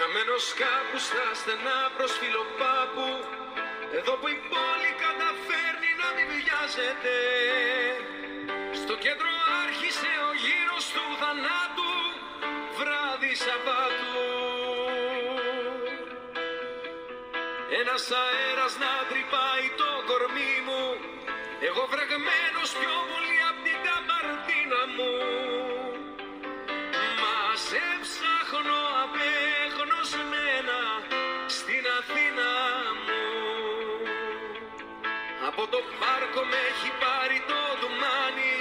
Χαμένος κάπου στα στενά προς φιλοπάπου. Εδώ που η πόλη καταφέρνει να μην βιάζεται. Στο κέντρο άρχισε ο γύρος του θανάτου Βράδυ Σαββάτου. Ένας αέρας να τρυπάει το κορμί μου. Εγώ βρεγμένος πιο πολύ απ' την καμπαρτίνα μου το πάρκο με έχει πάρει το ντουμάνι.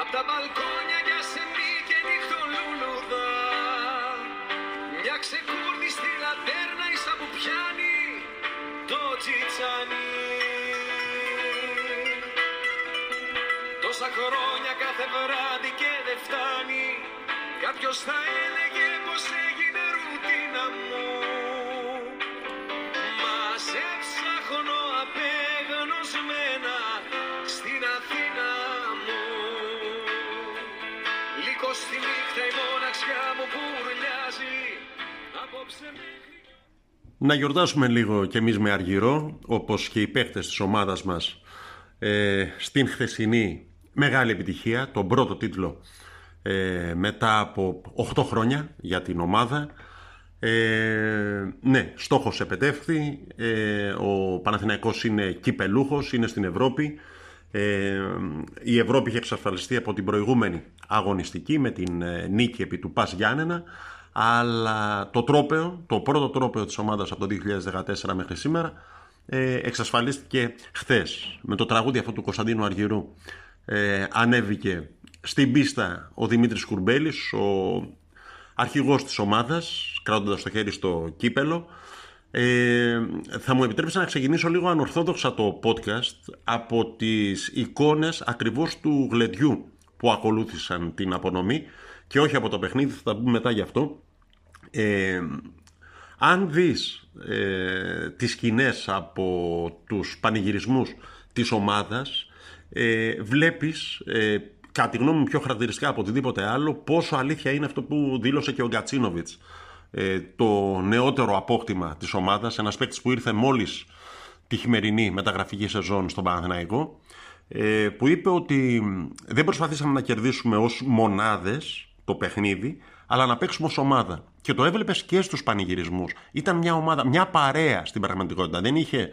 Απ' τα μπαλκόνια για σεμί και νυχτολούλουδα Μια ξεκούρδη στη λατέρνα ίσα που πιάνει το τσιτσάνι Τόσα χρόνια κάθε βράδυ και δεν φτάνει. Κάποιος θα έλεγε πως έγινε ρουτίνα μου Να γιορτάσουμε λίγο κι εμείς με αργυρό, όπως και οι παίχτες της ομάδας μας ε, στην χθεσινή μεγάλη επιτυχία, τον πρώτο τίτλο ε, μετά από 8 χρόνια για την ομάδα. Ε, ναι, στόχος επετεύχθη, ε, ο Παναθηναϊκός είναι κυπελούχος, είναι στην Ευρώπη. Ε, η Ευρώπη είχε εξασφαλιστεί από την προηγούμενη αγωνιστική με την ε, νίκη επί του Πας Γιάννενα αλλά το τρόπεο, το πρώτο τρόπεο της ομάδας από το 2014 μέχρι σήμερα ε, εξασφαλίστηκε χθες. Με το τραγούδι αυτό του Κωνσταντίνου Αργυρού ε, ανέβηκε στην πίστα ο Δημήτρης Κουρμπέλης ο αρχηγός της ομάδας κράτοντας το χέρι στο κύπελο ε, θα μου επιτρέψεις να ξεκινήσω λίγο ανορθόδοξα το podcast από τις εικόνες ακριβώς του γλεντιού που ακολούθησαν την απονομή και όχι από το παιχνίδι, θα τα πούμε μετά γι' αυτό. Ε, αν δεις ε, τις σκηνές από τους πανηγυρισμούς της ομάδας, ε, βλέπεις, ε, κατά τη γνώμη μου πιο χαρακτηριστικά από οτιδήποτε άλλο, πόσο αλήθεια είναι αυτό που δήλωσε και ο Γκατσίνοβιτς, ε, το νεότερο απόκτημα της ομάδας, ένας παίκτης που ήρθε μόλις τη χειμερινή μεταγραφική σεζόν στον Παναθηναϊκό, ε, που είπε ότι δεν προσπαθήσαμε να κερδίσουμε ως μονάδες το παιχνίδι, αλλά να παίξουμε ως ομάδα. Και το έβλεπες και στους πανηγυρισμούς. Ήταν μια ομάδα, μια παρέα στην πραγματικότητα. Δεν είχε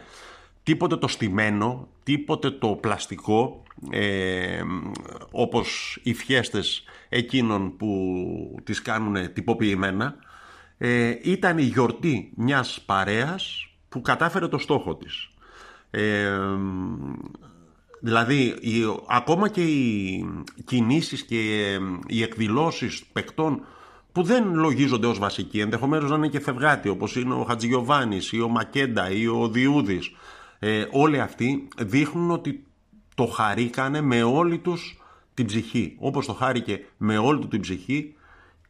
τίποτε το στημένο, τίποτε το πλαστικό, ε, όπως οι φιέστες εκείνων που τις κάνουν τυποποιημένα. Ε, ήταν η γιορτή μιας παρέας που κατάφερε το στόχο της. Ε, Δηλαδή, οι, ακόμα και οι κινήσεις και οι εκδηλώσεις παικτών που δεν λογίζονται ως βασικοί, ενδεχομένως να είναι και φευγάτοι, όπως είναι ο Χατζηγιοβάνης ή ο Μακέντα ή ο Διούδης, ε, όλοι αυτοί δείχνουν ότι το χαρήκανε με όλη τους την ψυχή. Όπως το χάρηκε με όλη του την ψυχή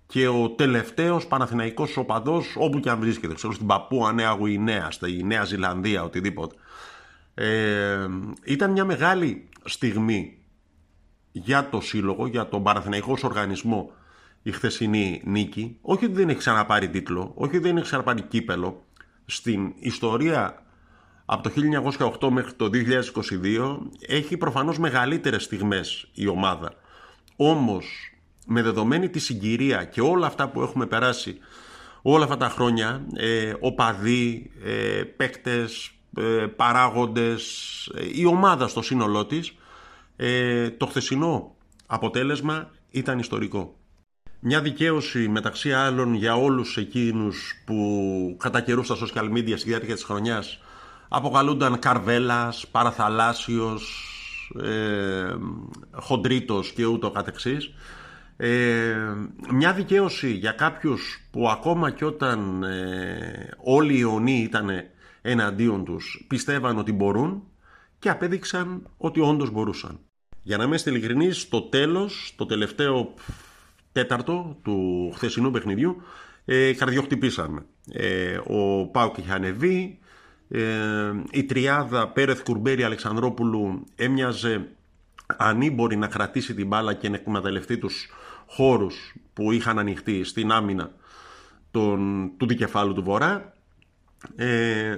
και ο τελευταίος Παναθηναϊκός οπαδός όπου και αν βρίσκεται, ξέρω στην Παππούα Νέα Γουινέα, στη Νέα Ζηλανδία, οτιδήποτε. Ε, ήταν μια μεγάλη στιγμή για το σύλλογο, για τον Παναθηναϊκός οργανισμό η χθεσινή νίκη. Όχι ότι δεν έχει ξαναπάρει τίτλο, όχι ότι δεν έχει ξαναπάρει κύπελο. Στην ιστορία από το 1908 μέχρι το 2022 έχει προφανώς μεγαλύτερες στιγμές η ομάδα. Όμως με δεδομένη τη συγκυρία και όλα αυτά που έχουμε περάσει όλα αυτά τα χρόνια, ε, οπαδοί, ε, παίκτες, ε, παράγοντες, ε, η ομάδα στο σύνολό της, ε, το χθεσινό αποτέλεσμα ήταν ιστορικό. Μια δικαίωση μεταξύ άλλων για όλους εκείνους που κατά καιρούς στα social media στη διάρκεια της χρονιάς αποκαλούνταν Καρβέλας, Παραθαλάσσιος, ε, Χοντρίτος και ούτω καθεξής. Ε, μια δικαίωση για κάποιους που ακόμα και όταν ε, όλοι οι ιονοί ήταν εναντίον τους πιστεύαν ότι μπορούν και απέδειξαν ότι όντως μπορούσαν. Για να είμαστε ειλικρινείς, στο τέλος, το τελευταίο τέταρτο του χθεσινού παιχνιδιού, ε, καρδιοχτυπήσαμε. Ε, ο Πάουκ είχε ανεβεί, ε, η τριάδα Πέρεθ Κουρμπέρι Αλεξανδρόπουλου έμοιαζε ανήμπορη να κρατήσει την μπάλα και να εκμεταλλευτεί τους χώρους που είχαν ανοιχτεί στην άμυνα τον, του δικεφάλου του Βορρά. Ε,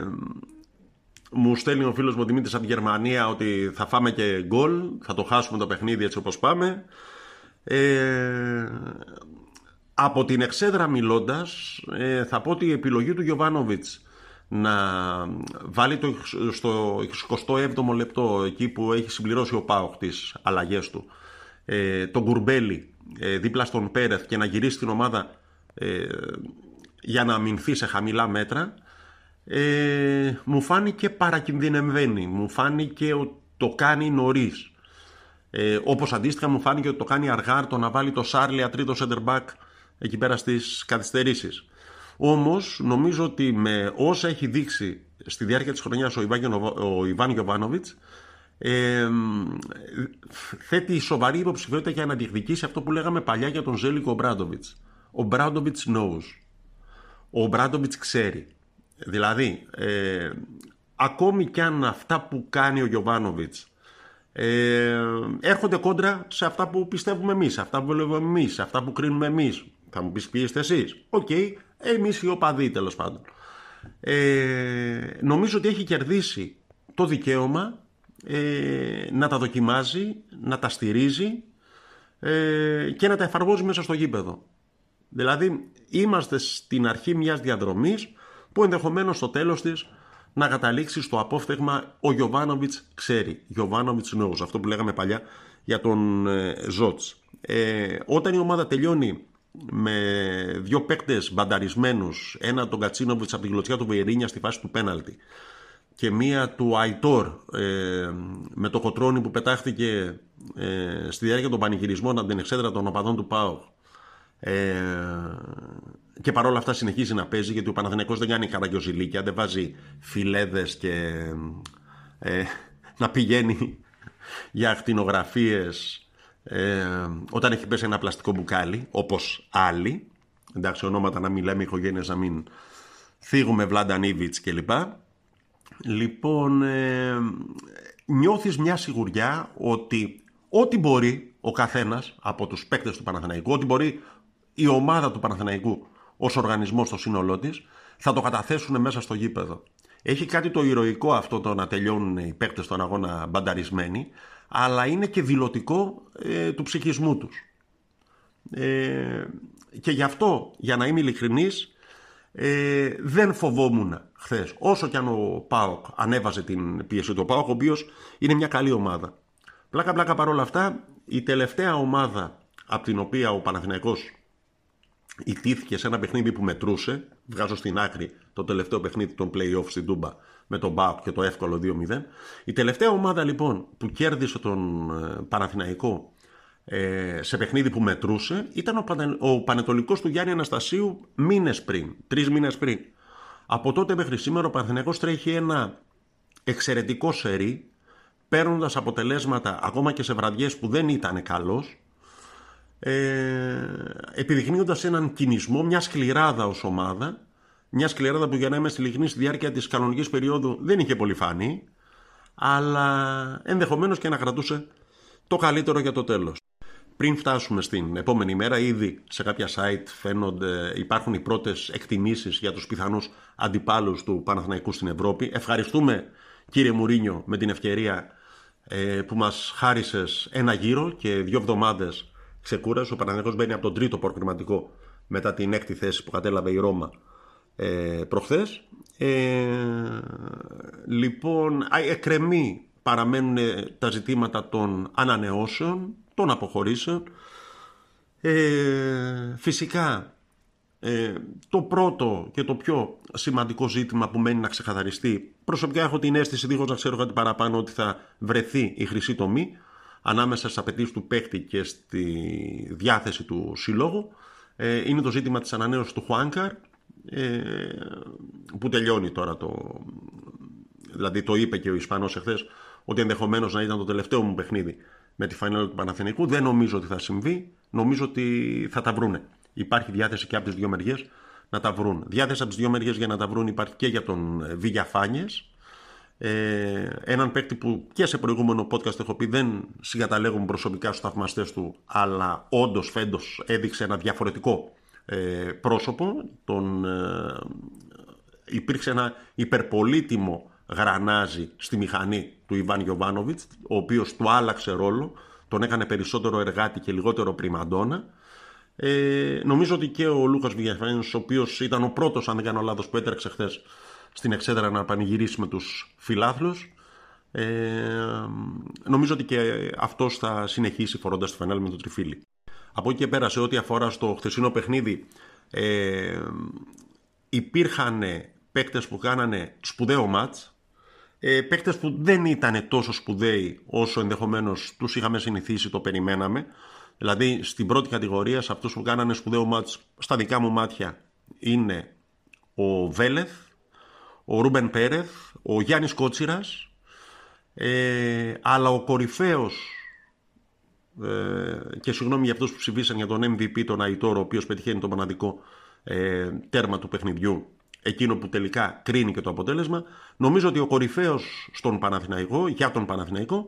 μου στέλνει ο φίλος μου ο Δημήτρης από τη Γερμανία ότι θα φάμε και γκολ, θα το χάσουμε το παιχνίδι έτσι όπως πάμε. Ε, από την εξέδρα μιλώντας, ε, θα πω ότι η επιλογή του Γιωβάνοβιτς να βάλει το, στο 27ο λεπτό εκεί που έχει συμπληρώσει ο Πάοκ τις αλλαγές του ε, τον Γκουρμπέλη ε, δίπλα στον Πέρεθ και να γυρίσει την ομάδα ε, για να αμυνθεί σε χαμηλά μέτρα ε, μου φάνηκε παρακινδυνευμένη μου φάνηκε ότι το κάνει νωρίς. Ε, όπως αντίστοιχα μου φάνηκε ότι το κάνει αργά το να βάλει το Σάρλια τρίτο center back εκεί πέρα στις καθυστερήσεις όμως νομίζω ότι με όσα έχει δείξει στη διάρκεια της χρονιάς ο, Ιβάν, ο Ιβάν Γιωβάνοβιτς ε, θέτει σοβαρή υποψηφιότητα για να διεκδικήσει αυτό που λέγαμε παλιά για τον Ζέλικο Ομπράντοβιτς. Ο Ομπράντοβιτς knows. Ο Ομπράντοβιτς ξέρει. Δηλαδή, ε, ακόμη κι αν αυτά που κάνει ο Γιοβάνοβιτς ε, έρχονται κόντρα σε αυτά που πιστεύουμε εμείς, αυτά που βλέπουμε εμείς, αυτά που κρίνουμε εμείς. Θα μου πεις ποιοι είστε εσείς. OK, okay, εμείς οι οπαδοί τέλος πάντων. Ε, νομίζω ότι έχει κερδίσει το δικαίωμα ε, να τα δοκιμάζει, να τα στηρίζει ε, και να τα εφαρμόζει μέσα στο γήπεδο. Δηλαδή είμαστε στην αρχή μιας διαδρομής που ενδεχομένως στο τέλος της να καταλήξει στο απόφθεγμα ο Γιωβάνοβιτς ξέρει. Γιωβάνοβιτς knows, αυτό που λέγαμε παλιά για τον ε, Ζότς. Ε, όταν η ομάδα τελειώνει με δύο παίκτες μπανταρισμένους, ένα τον Κατσίνοβιτς από τη γλωσσιά του Βεϊρίνια στη φάση του πέναλτη και μία του Αϊτόρ ε, με το κοτρόνι που πετάχτηκε ε, στη διάρκεια των πανηγυρισμών από την εξέδρα των οπαδών του ΠΑΟ ε, και παρόλα αυτά συνεχίζει να παίζει γιατί ο Παναθηναϊκός δεν κάνει καραγκιοζηλίκια δεν βάζει φιλέδες και ε, να πηγαίνει για ακτινογραφίες ε, όταν έχει πέσει ένα πλαστικό μπουκάλι όπως άλλοι. Εντάξει ονόματα να μην λέμε οικογένειες να μην θίγουμε Βλαντανίβιτς κλπ Λοιπόν, ε, νιώθεις μια σιγουριά ότι ό,τι μπορεί ο καθένας από τους παίκτες του Παναθηναϊκού, ό,τι μπορεί η ομάδα του Παναθηναϊκού ως οργανισμό στο σύνολό της, θα το καταθέσουν μέσα στο γήπεδο. Έχει κάτι το ηρωικό αυτό το να τελειώνουν οι παίκτες στον αγώνα μπανταρισμένοι, αλλά είναι και δηλωτικό ε, του ψυχισμού τους. Ε, και γι' αυτό, για να είμαι ειλικρινής, ε, δεν φοβόμουν χθες. Όσο κι αν ο Πάοκ ανέβαζε την πίεση του, ο Πάοκ, ο οποίος είναι μια καλή ομάδα. Πλάκα-πλάκα παρόλα αυτά, η τελευταία ομάδα από την οποία ο Παναθηναϊκός ιτήθηκε σε ένα παιχνίδι που μετρούσε, βγάζω στην άκρη το τελευταίο παιχνίδι των play-off στην Τούμπα με τον Πάοκ και το εύκολο 2-0. Η τελευταία ομάδα λοιπόν που κέρδισε τον ε, Παναθηναϊκό ε, σε παιχνίδι που μετρούσε ήταν ο, Πανε, ο Πανετολικός του Γιάννη Αναστασίου μήνες πριν, τρεις μήνες πριν. Από τότε μέχρι σήμερα ο Παναθηναϊκός τρέχει ένα εξαιρετικό σερί παίρνοντας αποτελέσματα ακόμα και σε βραδιές που δεν ήταν καλός ε, επιδεικνύοντας έναν κινησμό, μια σκληράδα ως ομάδα μια σκληράδα που για να είμαι στη στη διάρκεια της κανονικής περίοδου δεν είχε πολύ φανεί αλλά ενδεχομένως και να κρατούσε το καλύτερο για το τέλος. Πριν φτάσουμε στην επόμενη μέρα, ήδη σε κάποια site φαίνονται, υπάρχουν οι πρώτες εκτιμήσεις για τους πιθανούς αντιπάλους του Παναθηναϊκού στην Ευρώπη. Ευχαριστούμε κύριε Μουρίνιο με την ευκαιρία ε, που μας χάρισες ένα γύρο και δύο εβδομάδες ξεκούρασε. Ο Παναθηναϊκός μπαίνει από τον τρίτο προκριματικό μετά την έκτη θέση που κατέλαβε η Ρώμα ε, προχθές. Ε, λοιπόν, εκρεμή παραμένουν τα ζητήματα των ανανεώσεων των αποχωρήσεων. Ε, φυσικά ε, το πρώτο και το πιο σημαντικό ζήτημα που μένει να ξεκαθαριστεί προσωπικά έχω την αίσθηση δίχως να ξέρω κάτι παραπάνω ότι θα βρεθεί η χρυσή τομή ανάμεσα στις απαιτήσεις του παίκτη και στη διάθεση του συλλόγου ε, είναι το ζήτημα της ανανέωσης του Χουάνκαρ ε, που τελειώνει τώρα το δηλαδή το είπε και ο Ισπανός εχθές ότι ενδεχομένως να ήταν το τελευταίο μου παιχνίδι με τη φανέλα του Παναθηνικού. Δεν νομίζω ότι θα συμβεί. Νομίζω ότι θα τα βρούνε. Υπάρχει διάθεση και από τις δύο μεριές να τα βρουν. Διάθεση από τις δύο μεριές για να τα βρουν υπάρχει και για τον ε, Βηγιαφάνιε. Ε, έναν παίκτη που και σε προηγούμενο podcast έχω πει δεν συγκαταλέγουμε προσωπικά στους θαυμαστές του, αλλά όντως φέτος έδειξε ένα διαφορετικό πρόσωπο. Τον, υπήρξε ένα υπερπολίτιμο γρανάζι στη μηχανή του Ιβάν Γιωβάνοβιτς, ο οποίος του άλλαξε ρόλο, τον έκανε περισσότερο εργάτη και λιγότερο πριμαντόνα. Ε, νομίζω ότι και ο Λούκας Βηγιαφένης, ο οποίος ήταν ο πρώτος, αν δεν κάνω λάθος, που έτρεξε χθες στην εξέδρα να πανηγυρίσει με τους φιλάθλους, ε, νομίζω ότι και αυτός θα συνεχίσει φορώντας τη φανέλα με το τριφύλι. Από εκεί και πέρα σε ό,τι αφορά στο χθεσινό παιχνίδι, ε, υπήρχαν παίκτες που κάνανε σπουδαίο μάτς, ε, παίκτες που δεν ήταν τόσο σπουδαίοι όσο ενδεχομένως τους είχαμε συνηθίσει, το περιμέναμε. Δηλαδή στην πρώτη κατηγορία, σε αυτούς που κάνανε σπουδαίο μάτς, στα δικά μου μάτια, είναι ο Βέλεθ, ο Ρούμπεν Πέρεθ, ο Γιάννης Κότσιρας, ε, αλλά ο κορυφαίος ε, και συγγνώμη για αυτούς που ψηφίσαν για τον MVP, τον Αϊτόρο, ο οποίος πετυχαίνει το μοναδικό ε, τέρμα του παιχνιδιού, εκείνο που τελικά κρίνει και το αποτέλεσμα, νομίζω ότι ο κορυφαίος στον Παναθηναϊκό, για τον Παναθηναϊκό,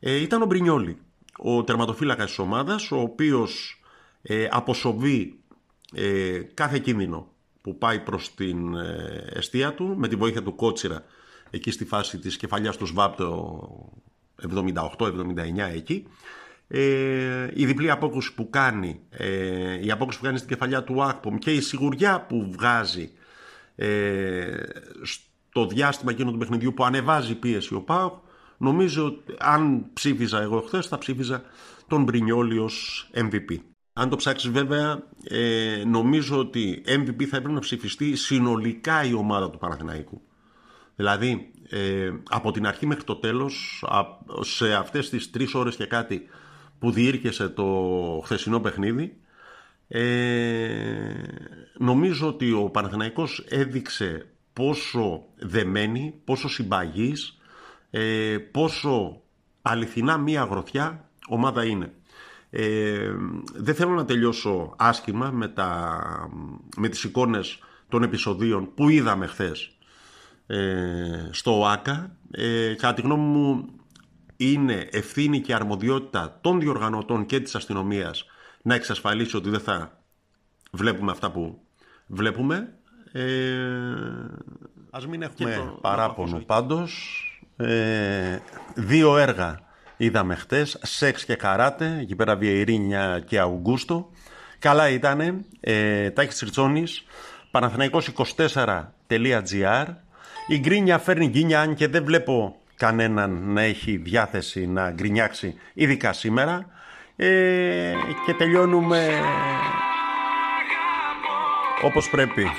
ε, ήταν ο Μπρινιόλη, ο τερματοφύλακας της ομάδας, ο οποίος ε, αποσοβεί ε, κάθε κίνδυνο που πάει προς την ε, αιστεία του, με τη βοήθεια του Κότσιρα, εκεί στη φάση της κεφαλιάς του ΣΒΑΠ το 78-79 εκεί, ε, η διπλή απόκρουση που κάνει, ε, η απόκρουση που κάνει στην κεφαλιά του Άκπομ και η σιγουριά που βγάζει ε, στο διάστημα εκείνο του παιχνιδιού που ανεβάζει πίεση ο Πάοκ, νομίζω αν ψήφιζα εγώ χθες, θα ψήφιζα τον Μπρινιόλη ως MVP. Αν το ψάξεις βέβαια, ε, νομίζω ότι MVP θα έπρεπε να ψηφιστεί συνολικά η ομάδα του Παναθηναϊκού. Δηλαδή, ε, από την αρχή μέχρι το τέλος, σε αυτές τις τρεις ώρες και κάτι που διήρκεσε το χθεσινό παιχνίδι, ε, νομίζω ότι ο Παναθηναϊκός έδειξε πόσο δεμένη, πόσο συμπαγής, ε, πόσο αληθινά μία αγροθιά ομάδα είναι. Ε, δεν θέλω να τελειώσω άσχημα με, τα, με τις εικόνες των επεισοδίων που είδαμε χθες ε, στο ΟΑΚΑ. Ε, κατά τη γνώμη μου είναι ευθύνη και αρμοδιότητα των διοργανωτών και της αστυνομίας να εξασφαλίσει ότι δεν θα βλέπουμε αυτά που βλέπουμε. Ε, ας μην έχουμε παράπονο πάντως. Ε, δύο έργα είδαμε χτες, Σεξ και Καράτε, εκεί πέρα Βιεϊρίνια και Αουγκούστο. Καλά ήτανε, ε, Τάκης Ριτσόνης, Παναθηναϊκός24.gr. Η γκρίνια φέρνει γκίνια, αν και δεν βλέπω κανέναν να έχει διάθεση να γκρινιάξει, ειδικά σήμερα. Ε, και τελειώνουμε όπως πρέπει.